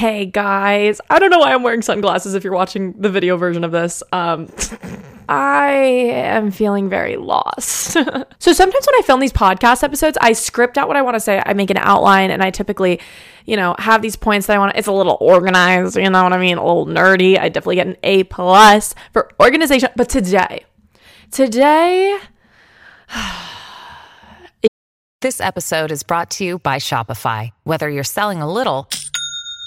Hey guys, I don't know why I'm wearing sunglasses if you're watching the video version of this. Um, I am feeling very lost. so sometimes when I film these podcast episodes, I script out what I want to say. I make an outline and I typically, you know, have these points that I want. It's a little organized, you know what I mean? A little nerdy. I definitely get an A plus for organization. But today, today, This episode is brought to you by Shopify. Whether you're selling a little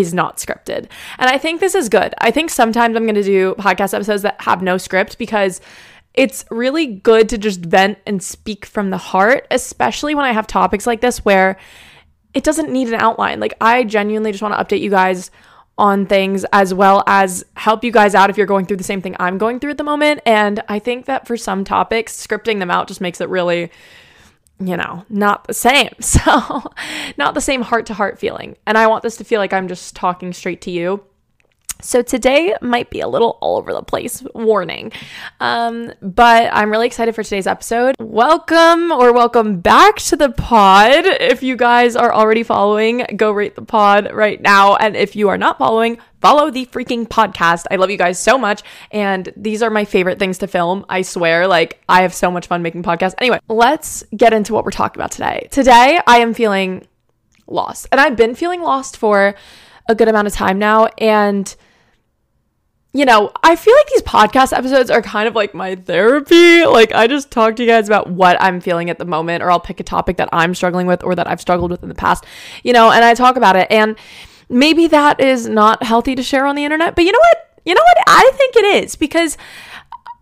Is not scripted. And I think this is good. I think sometimes I'm going to do podcast episodes that have no script because it's really good to just vent and speak from the heart, especially when I have topics like this where it doesn't need an outline. Like, I genuinely just want to update you guys on things as well as help you guys out if you're going through the same thing I'm going through at the moment. And I think that for some topics, scripting them out just makes it really you know, not the same. So, not the same heart to heart feeling. And I want this to feel like I'm just talking straight to you. So, today might be a little all over the place, warning. Um, but I'm really excited for today's episode. Welcome or welcome back to the pod. If you guys are already following, go rate the pod right now. And if you are not following, follow the freaking podcast. I love you guys so much. And these are my favorite things to film. I swear, like, I have so much fun making podcasts. Anyway, let's get into what we're talking about today. Today, I am feeling lost. And I've been feeling lost for a good amount of time now. And you know, I feel like these podcast episodes are kind of like my therapy. Like, I just talk to you guys about what I'm feeling at the moment, or I'll pick a topic that I'm struggling with or that I've struggled with in the past, you know, and I talk about it. And maybe that is not healthy to share on the internet, but you know what? You know what? I think it is because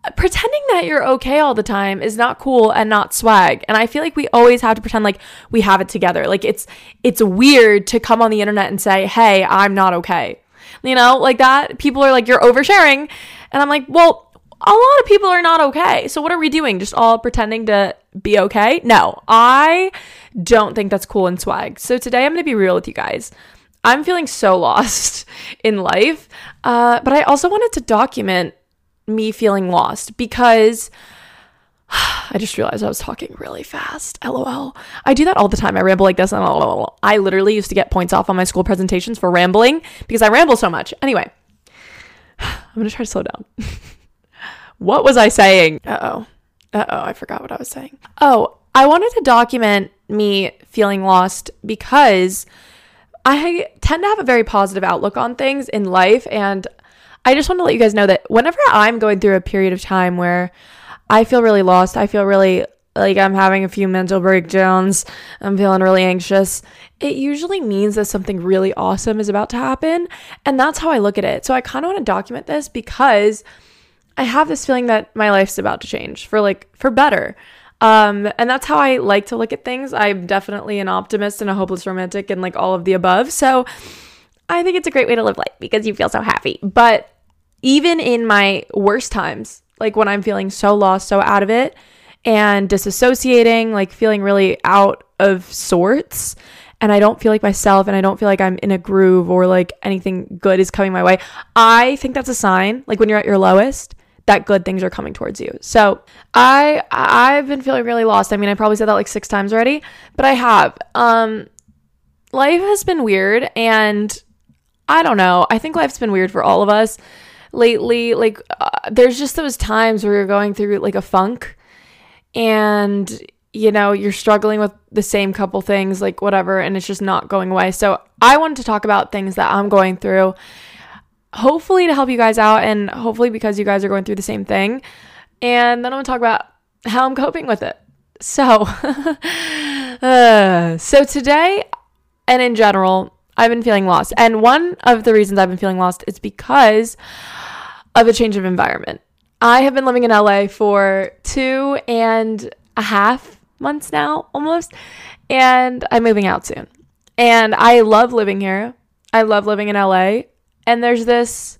uh, pretending that you're okay all the time is not cool and not swag and i feel like we always have to pretend like we have it together like it's it's weird to come on the internet and say hey i'm not okay you know like that people are like you're oversharing. And i'm like well a lot of people are not okay. So what are we doing? Just all pretending to be okay? No i don't think that's cool and swag. So today i'm going to be real with you guys. I'm feeling so lost in life uh, but i also wanted to document me feeling lost because I just realized I was talking really fast. LOL. I do that all the time. I ramble like this and LOL. I literally used to get points off on my school presentations for rambling because I ramble so much. Anyway, I'm going to try to slow down. what was I saying? Uh-oh. Uh-oh, I forgot what I was saying. Oh, I wanted to document me feeling lost because I tend to have a very positive outlook on things in life and I just want to let you guys know that whenever I'm going through a period of time where I feel really lost, I feel really like I'm having a few mental breakdowns, I'm feeling really anxious, it usually means that something really awesome is about to happen. And that's how I look at it. So I kind of want to document this because I have this feeling that my life's about to change for like for better. Um, and that's how I like to look at things. I'm definitely an optimist and a hopeless romantic and like all of the above. So I think it's a great way to live life because you feel so happy. But even in my worst times, like when I'm feeling so lost, so out of it, and disassociating, like feeling really out of sorts, and I don't feel like myself, and I don't feel like I'm in a groove or like anything good is coming my way, I think that's a sign, like when you're at your lowest, that good things are coming towards you. So I I've been feeling really lost. I mean, I probably said that like six times already, but I have. Um, life has been weird, and I don't know. I think life's been weird for all of us lately like uh, there's just those times where you're going through like a funk and you know you're struggling with the same couple things like whatever and it's just not going away. So i wanted to talk about things that i'm going through hopefully to help you guys out and hopefully because you guys are going through the same thing. And then i'm going to talk about how i'm coping with it. So uh, so today and in general I've been feeling lost. And one of the reasons I've been feeling lost is because of a change of environment. I have been living in LA for two and a half months now, almost, and I'm moving out soon. And I love living here. I love living in LA. And there's this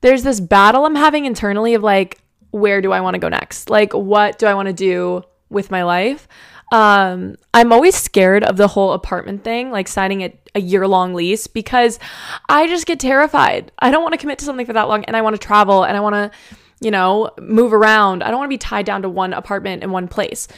there's this battle I'm having internally of like where do I want to go next? Like, what do I want to do with my life? Um, I'm always scared of the whole apartment thing, like signing a, a year long lease, because I just get terrified. I don't want to commit to something for that long and I want to travel and I want to, you know, move around. I don't want to be tied down to one apartment in one place.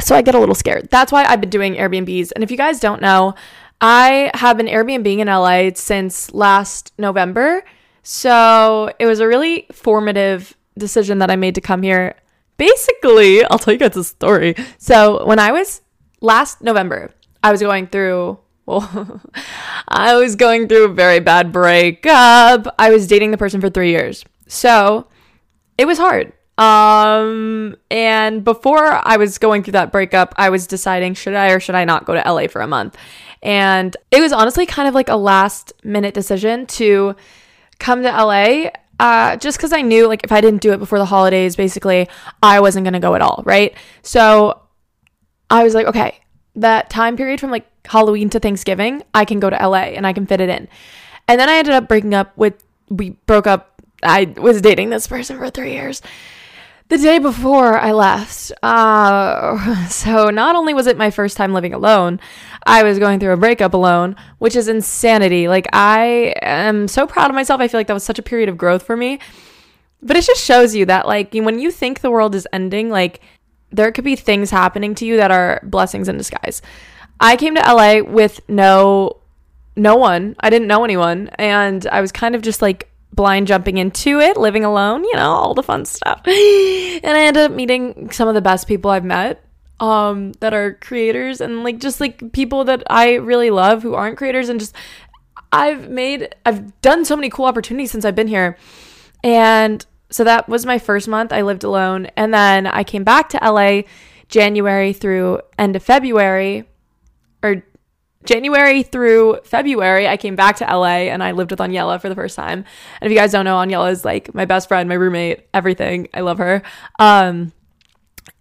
So I get a little scared. That's why I've been doing Airbnbs. And if you guys don't know, I have been Airbnb in LA since last November. So it was a really formative decision that I made to come here. Basically, I'll tell you guys a story. So when I was last November, I was going through well, I was going through a very bad breakup. I was dating the person for three years. So it was hard. Um, and before I was going through that breakup, I was deciding should I or should I not go to LA for a month. And it was honestly kind of like a last minute decision to come to LA. Uh, just because I knew, like, if I didn't do it before the holidays, basically, I wasn't going to go at all, right? So I was like, okay, that time period from like Halloween to Thanksgiving, I can go to LA and I can fit it in. And then I ended up breaking up with, we broke up. I was dating this person for three years the day before I left. Uh, so not only was it my first time living alone, I was going through a breakup alone, which is insanity. Like I am so proud of myself. I feel like that was such a period of growth for me. But it just shows you that like when you think the world is ending, like there could be things happening to you that are blessings in disguise. I came to LA with no no one. I didn't know anyone and I was kind of just like blind jumping into it, living alone, you know, all the fun stuff. And I ended up meeting some of the best people I've met um that are creators and like just like people that I really love who aren't creators and just I've made I've done so many cool opportunities since I've been here. And so that was my first month. I lived alone and then I came back to LA January through end of February January through February, I came back to LA and I lived with Aniela for the first time. And if you guys don't know, Aniela is like my best friend, my roommate, everything. I love her. Um,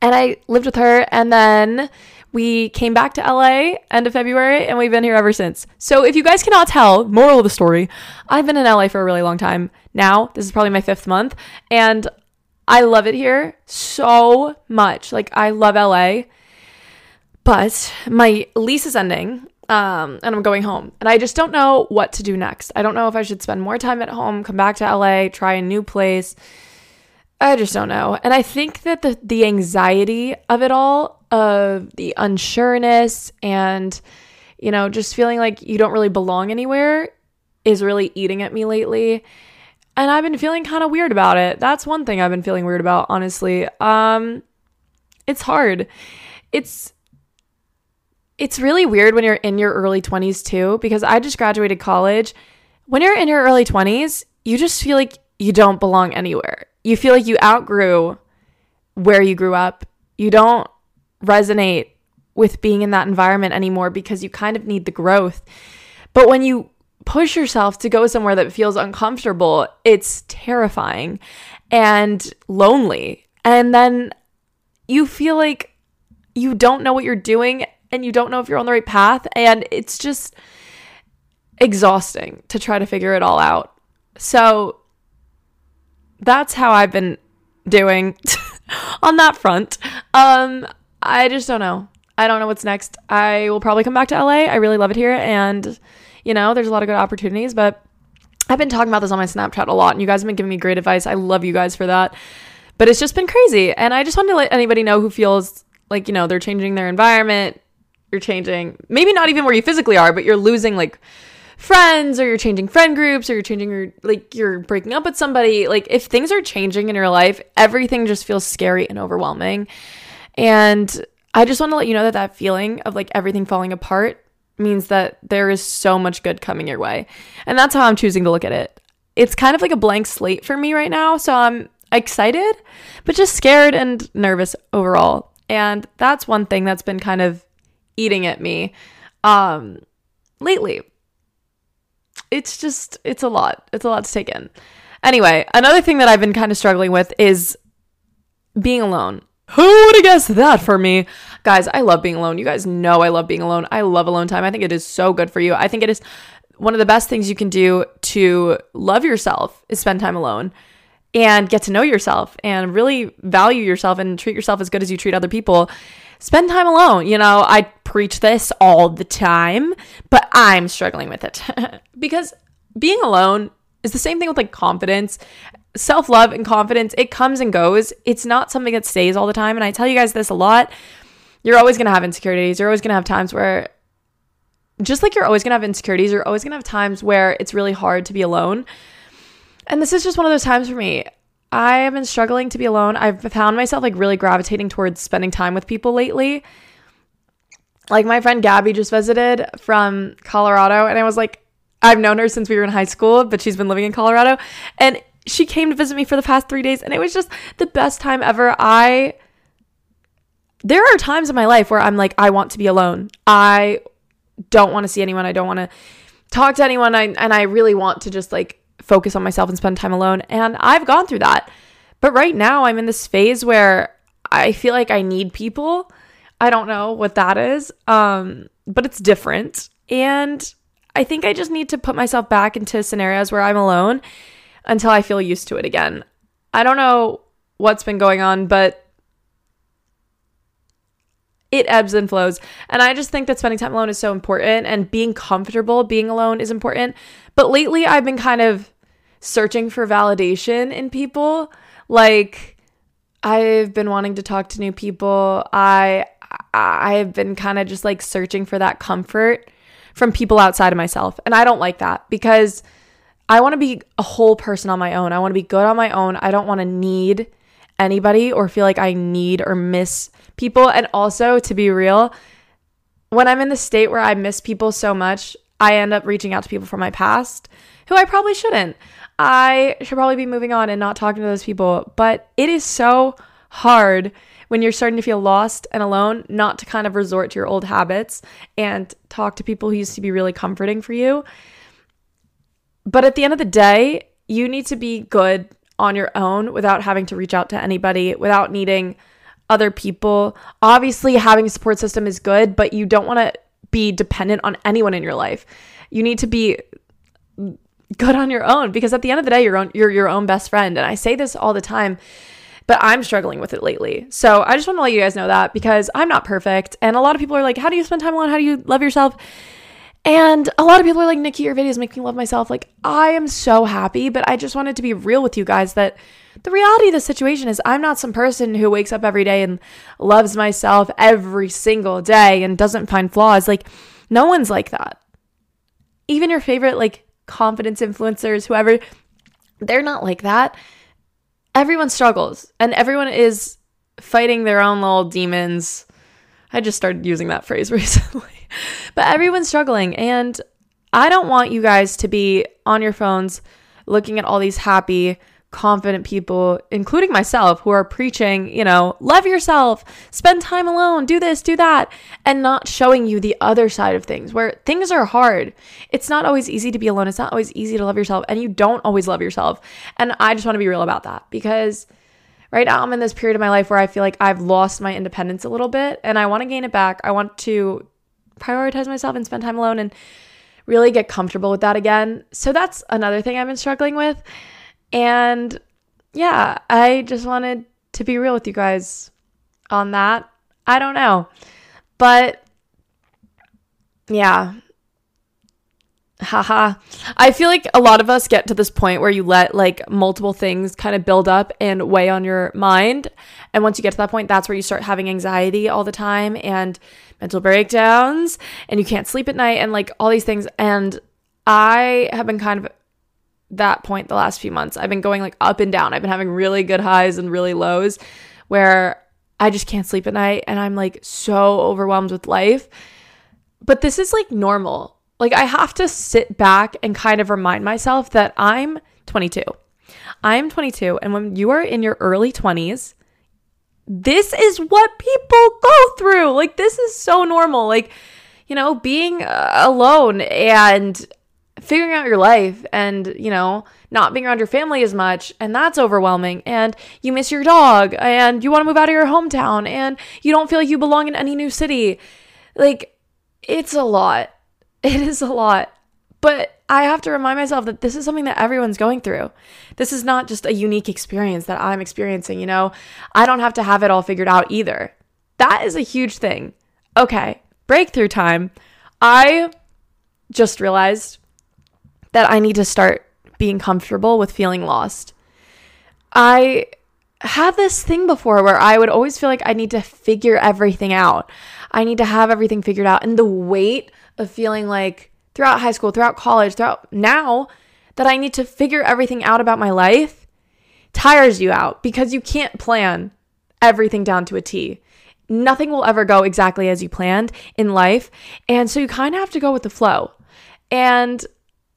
and I lived with her, and then we came back to LA end of February, and we've been here ever since. So if you guys cannot tell, moral of the story, I've been in LA for a really long time now. This is probably my fifth month, and I love it here so much. Like I love LA. But my lease is ending um, and I'm going home. And I just don't know what to do next. I don't know if I should spend more time at home, come back to LA, try a new place. I just don't know. And I think that the the anxiety of it all, of the unsureness and you know, just feeling like you don't really belong anywhere is really eating at me lately. And I've been feeling kind of weird about it. That's one thing I've been feeling weird about, honestly. Um it's hard. It's it's really weird when you're in your early 20s too, because I just graduated college. When you're in your early 20s, you just feel like you don't belong anywhere. You feel like you outgrew where you grew up. You don't resonate with being in that environment anymore because you kind of need the growth. But when you push yourself to go somewhere that feels uncomfortable, it's terrifying and lonely. And then you feel like you don't know what you're doing and you don't know if you're on the right path. And it's just exhausting to try to figure it all out. So that's how I've been doing on that front. Um, I just don't know. I don't know what's next. I will probably come back to LA. I really love it here. And, you know, there's a lot of good opportunities, but I've been talking about this on my Snapchat a lot, and you guys have been giving me great advice. I love you guys for that. But it's just been crazy. And I just wanted to let anybody know who feels like, you know, they're changing their environment, you're changing maybe not even where you physically are but you're losing like friends or you're changing friend groups or you're changing your like you're breaking up with somebody. Like if things are changing in your life everything just feels scary and overwhelming. And i just want to let you know that that feeling of like everything falling apart means that there is so much good coming your way. And that's how i'm choosing to look at it. It's kind of like a blank slate for me right now so i'm excited but just scared and nervous overall. And that's one thing that's been kind of eating at me um lately. It's just it's a lot. It's a lot to take in. Anyway, another thing that I've been kind of struggling with is being alone. Who would have guessed that for me? Guys, I love being alone. You guys know I love being alone. I love alone time. I think it is so good for you. I think it is one of the best things you can do to love yourself is spend time alone. and get to know yourself and really value yourself and treat yourself as good as you treat other people, spend time alone. You know, I preach this all the time, but I'm struggling with it because being alone is the same thing with like confidence. Self love and confidence, it comes and goes. It's not something that stays all the time. And I tell you guys this a lot. You're always going to have insecurities. You're always going to have times where, just like you're always to have insecurities, you're always to have times where it's really hard to be alone. And this is just one of those times for me. I have been struggling to be alone. I've found myself like really gravitating towards spending time with people lately. Like my friend Gabby just visited from Colorado, and I was like, I've known her since we were in high school, but she's been living in Colorado. And she came to visit me for the past three days, and it was just the best time ever. I, there are times in my life where I'm like, I want to be alone. I don't want to see anyone. I don't want to talk to anyone. I, and I really want to just like focus on myself and spend time alone. And I've gone through that. But right now, I'm in this phase where I feel like I need people. I don't know what that is, um, but it's different. And I think I just need to put myself back into scenarios where I'm alone until I feel used to it again. I don't know what's been going on, but it ebbs and flows. And I just think that spending time alone is so important and being comfortable being alone is important. But lately, I've been kind of searching for validation in people. Like, I've been wanting to talk to new people. I I've been kind of just like searching for that comfort from people outside of myself. And I don't like that because I want to be a whole person on my own. I want to be good on my own. I don't want to need anybody or feel like I need or miss people. And also, to be real, when I'm in the state where I miss people so much, I end up reaching out to people from my past who I probably shouldn't. I should probably be moving on and not talking to those people. But it is so hard when you're starting to feel lost and alone, not to kind of resort to your old habits and talk to people who used to be really comforting for you. But at the end of the day, you need to be good on your own without having to reach out to anybody, without needing other people. Obviously, having a support system is good, but you don't want to be dependent on anyone in your life. You need to be good on your own because at the end of the day, you're, own, you're your own best friend. And I say this all the time but I'm struggling with it lately. So I just want to let you guys know that because I'm not perfect. And a lot of people are like, how do you spend time alone? How do you love yourself? And a lot of people are like, Niki, your videos make me love myself. Like, I am so happy, but I just wanted to be real with you guys that the reality of the situation is I'm not some person who wakes up every day and loves myself every single day and doesn't find flaws. Like, no one's like that. Even your favorite, like, confidence influencers, whoever, they're not like that everyone struggles and everyone is fighting their own little demons. I just started using that phrase recently. but everyone's struggling and I don't want you guys to be on your phones looking at all these happy, confident people, including myself, who are preaching, you know, love yourself, spend time alone, do this, do that, and not showing you the other side of things where things are hard. It's not always easy to be alone. It's not always easy to love yourself, and you don't always love yourself. And I just want to be real about that because right now I'm in this period of my life where I feel like I've lost my independence a little bit and I want to gain it back. I want to prioritize myself and spend time alone and really get comfortable with that again. So that's another thing I've been struggling with. And yeah, I just wanted to be real with you guys on that. I don't know. But yeah. Haha. I feel like a lot of us get to this point where you let like multiple things kind of build up and weigh on your mind. And once you get to that point, that's where you start having anxiety all the time and mental breakdowns and you can't sleep at night and like all these things. And I have been kind of that point the last few months. I've been going like up and down. I've been having really good highs and really lows where I just can't sleep at night and I'm like so overwhelmed with life. But this is like normal. Like I have to sit back and kind of remind myself that I'm 22. I'm 22 and when you are in your early 20s, this is what people go through. Like this is so normal. Like you know, being uh, alone and figuring out your life and, you know, not being around your family as much. And that's overwhelming. And you miss your dog and you want to move out of your hometown and you don't feel like you belong in any new city. Like, it's a lot. It is a lot. But I have to remind myself that this is something that everyone's going through. This is not just a unique experience that I'm experiencing, you know? I don't have to have it all figured out either. That is a huge thing. Okay, breakthrough time. I just realized that I need to start being comfortable with feeling lost. I had this thing before where I would always feel like I need to figure everything out. I need to have everything figured out. And the weight of feeling like throughout high school, throughout college, throughout now that I need to figure everything out about my life tires you out because you can't plan everything down to a T. Nothing will ever go exactly as you planned in life. And so you kind of have to go with the flow. And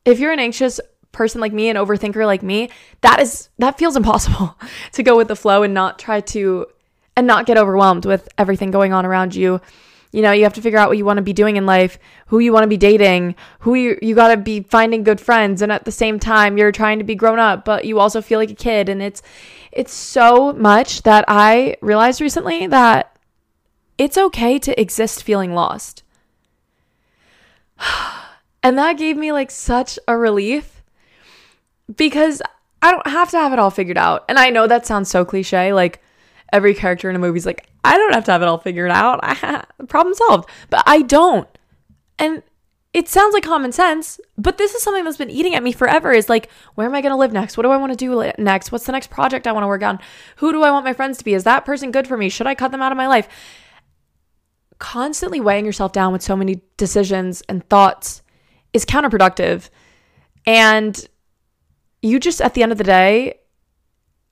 if you're an anxious person like me, an overthinker like me, that is that feels impossible to go with the flow and not try to and not get overwhelmed with everything going on around you. You know, you have to figure out what you want to be doing in life, who you want to be dating, who you you got to be finding good friends and at the same time you're trying to be grown up, but you also feel like a kid and it's it's so much that I realized recently that it's okay to exist feeling lost. And that gave me like such a relief because I don't have to have it all figured out. And I know that sounds so cliche. Like every character in a movie is like, I don't have to have it all figured out. Problem solved. But I don't. And it sounds like common sense, but this is something that's been eating at me forever is like, where am I going to live next? What do I want to do next? What's the next project I want to work on? Who do I want my friends to be? Is that person good for me? Should I cut them out of my life? Constantly weighing yourself down with so many decisions and thoughts is counterproductive. And you just, at the end of the day,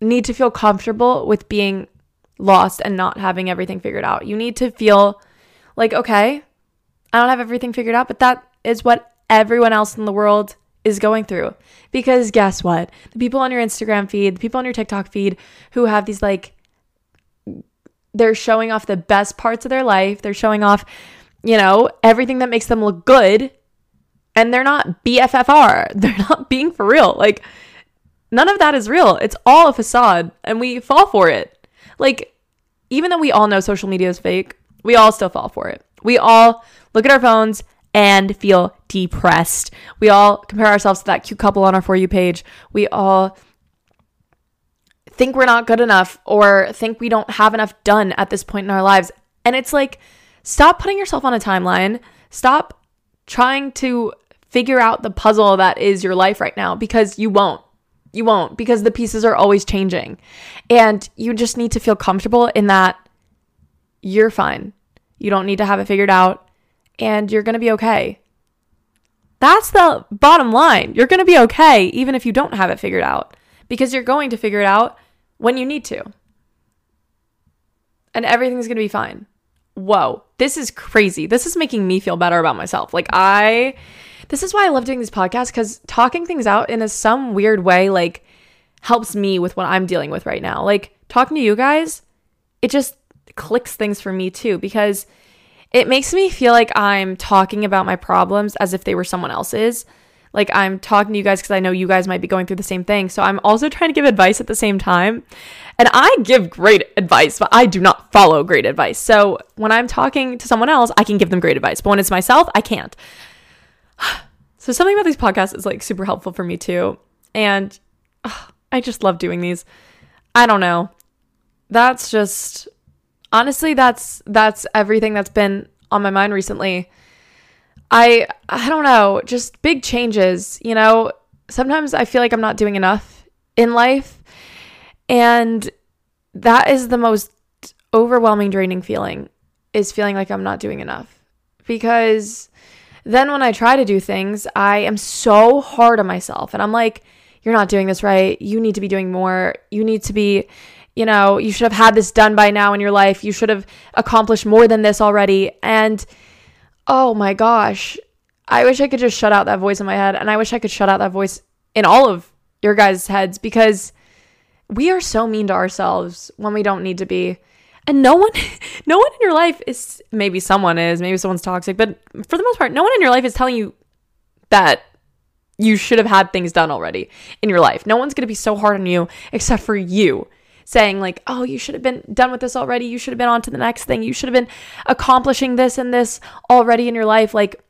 need to feel comfortable with being lost and not having everything figured out. You need to feel like, okay, I don't have everything figured out, but that is what everyone else in the world is going through. Because guess what? The people on your Instagram feed, the people on your TikTok feed who have these like, they're showing off the best parts of their life, they're showing off, you know, everything that makes them look good and they're not BFFR. They're not being for real. Like, none of that is real. It's all a facade, and we fall for it. Like, even though we all know social media is fake, we all still fall for it. We all look at our phones and feel depressed. We all compare ourselves to that cute couple on our For You page. We all think we're not good enough or think we don't have enough done at this point in our lives. And it's like, stop putting yourself on a timeline. Stop trying to figure out the puzzle that is your life right now because you won't. You won't because the pieces are always changing. And you just need to feel comfortable in that you're fine. You don't need to have it figured out and you're going to be okay. That's the bottom line. You're going to be okay even if you don't have it figured out because you're going to figure it out when you need to. And everything's going to be fine. Whoa, this is crazy. This is making me feel better about myself. Like, I this is why I love doing these podcasts because talking things out in a some weird way like helps me with what I'm dealing with right now. Like talking to you guys, it just clicks things for me too because it makes me feel like I'm talking about my problems as if they were someone else's. Like I'm talking to you guys because I know you guys might be going through the same thing. So I'm also trying to give advice at the same time. And I give great advice, but I do not follow great advice. So when I'm talking to someone else, I can give them great advice. But when it's myself, I can't. so something about these podcasts is like super helpful for me too. And I just love doing these. I don't know. That's just honestly that's that's everything that's been on my mind recently. I I don't know, just big changes, you know. Sometimes I feel like I'm not doing enough in life and that is the most overwhelming draining feeling is feeling like I'm not doing enough because then when I try to do things, I am so hard on myself and I'm like, you're not doing this right. You need to be doing more. You need to be, you know, you should have had this done by now in your life. You should have accomplished more than this already. And oh my gosh, I wish I could just shut out that voice in my head. And I wish I could shut out that voice in all of your guys' heads because we are so mean to ourselves when we don't need to be and no one no one in your life is maybe someone is maybe someone's toxic but for the most part no one in your life is telling you that you should have had things done already in your life. No one's going to be so hard on you except for you saying like oh you should have been done with this already. You should have been on to the next thing. You should have been accomplishing this and this already in your life. Like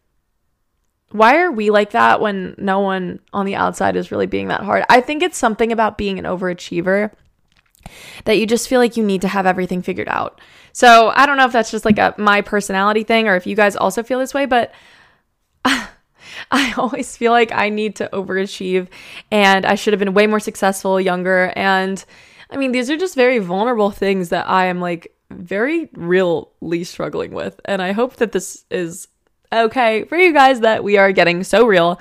why are we like that when no one on the outside is really being that hard? I think it's something about being an overachiever that you just feel like you need to have everything figured out. So I don't know if that's just like a my personality thing or if you guys also feel this way, but I always feel like I need to overachieve and I should have been way more successful younger. And I mean, these are just very vulnerable things that I am like very really struggling with. And I hope that this is okay for you guys that we are getting so real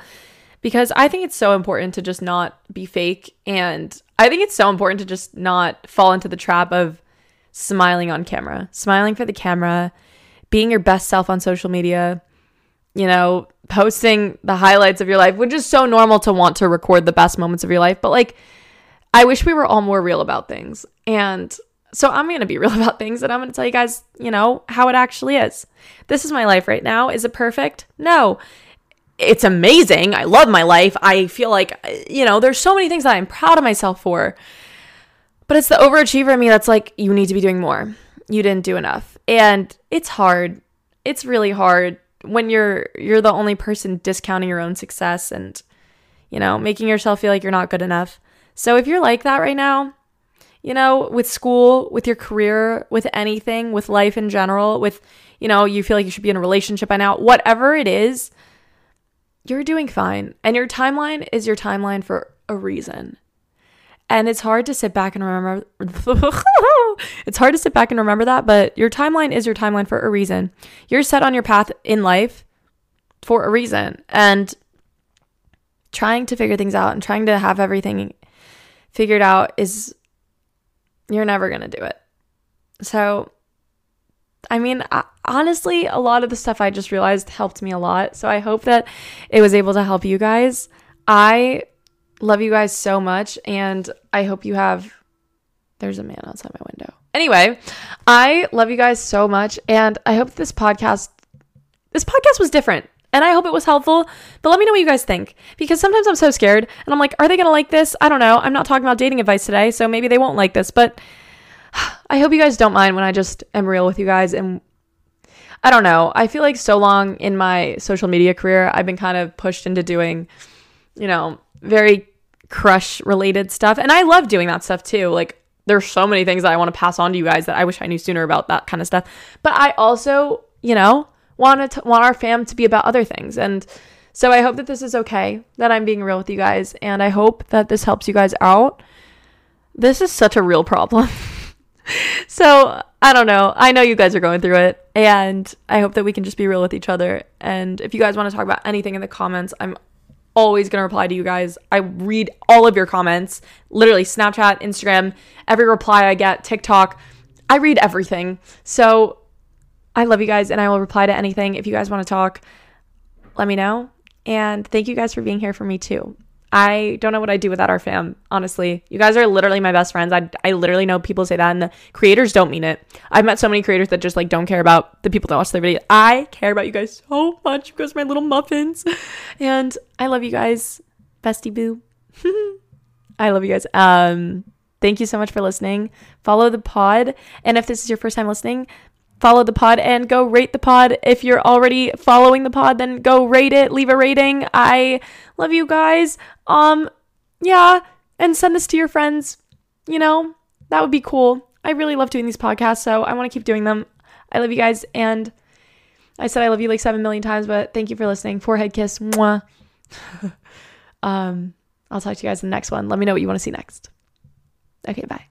because I think it's so important to just not be fake. And I think it's so important to just not fall into the trap of smiling on camera, smiling for the camera, being your best self on social media, you know, posting the highlights of your life, which is so normal to want to record the best moments of your life. But like, I wish we were all more real about things. And so I'm going to be real about things and I'm going to tell you guys, you know, how it actually is. This is my life right now. Is it perfect? No. It's amazing. I love my life. I feel like, you know, there's so many things that I'm proud of myself for. But it's the overachiever in me that's like, you need to be doing more. You didn't do enough. And it's hard. It's really hard when you're you're the only person discounting your own success and you know, making yourself feel like you're not good enough. So if you're like that right now, you know, with school, with your career, with anything, with life in general, with, you know, you feel like you should be in a relationship by now, whatever it is, you're doing fine. And your timeline is your timeline for a reason. And it's hard to sit back and remember. it's hard to sit back and remember that, but your timeline is your timeline for a reason. You're set on your path in life for a reason. And trying to figure things out and trying to have everything figured out is you're never going to do it. So, I mean, honestly, a lot of the stuff I just realized helped me a lot. So I hope that it was able to help you guys. I love you guys so much. And I hope you have. There's a man outside my window. Anyway, I love you guys so much. And I hope this podcast. This podcast was different and I hope it was helpful. But let me know what you guys think because sometimes I'm so scared and I'm like, are they going to like this? I don't know. I'm not talking about dating advice today, so maybe they won't like this, but I hope you guys don't mind when I just am real with you guys and I don't know. I feel like so long in my social media career, I've been kind of pushed into doing, you know, very crush related stuff. And I love doing that stuff too. Like there's so many things that I want to pass on to you guys that I wish I knew sooner about that kind of stuff. But I also, you know, want to want our fam to be about other things. And so I hope that this is okay, that I'm being real with you guys, and I hope that this helps you guys out. This is such a real problem. so I don't know. I know you guys are going through it, and I hope that we can just be real with each other. And if you guys want to talk about anything in the comments, I'm always going to reply to you guys. I read all of your comments, literally Snapchat, Instagram, every reply I get, TikTok. I read everything. So I love you guys and I will reply to anything. If you guys want to talk, let me know. And thank you guys for being here for me too. I don't know what I'd do without our fam, honestly. You guys are literally my best friends. I, I literally know people say that, and the creators don't mean it. I've met so many creators that just like don't care about the people that watch their videos. I care about you guys so much. You guys are my little muffins. And I love you guys. Bestie boo. I love you guys. Um, thank you so much for listening. Follow the pod. And if this is your first time listening, follow the pod and go rate the pod. If you're already following the pod, then go rate it, leave a rating. I love you guys. Um yeah, and send this to your friends. You know, that would be cool. I really love doing these podcasts, so I want to keep doing them. I love you guys and I said I love you like 7 million times, but thank you for listening. Forehead kiss. Mwah. um I'll talk to you guys in the next one. Let me know what you want to see next. Okay, bye.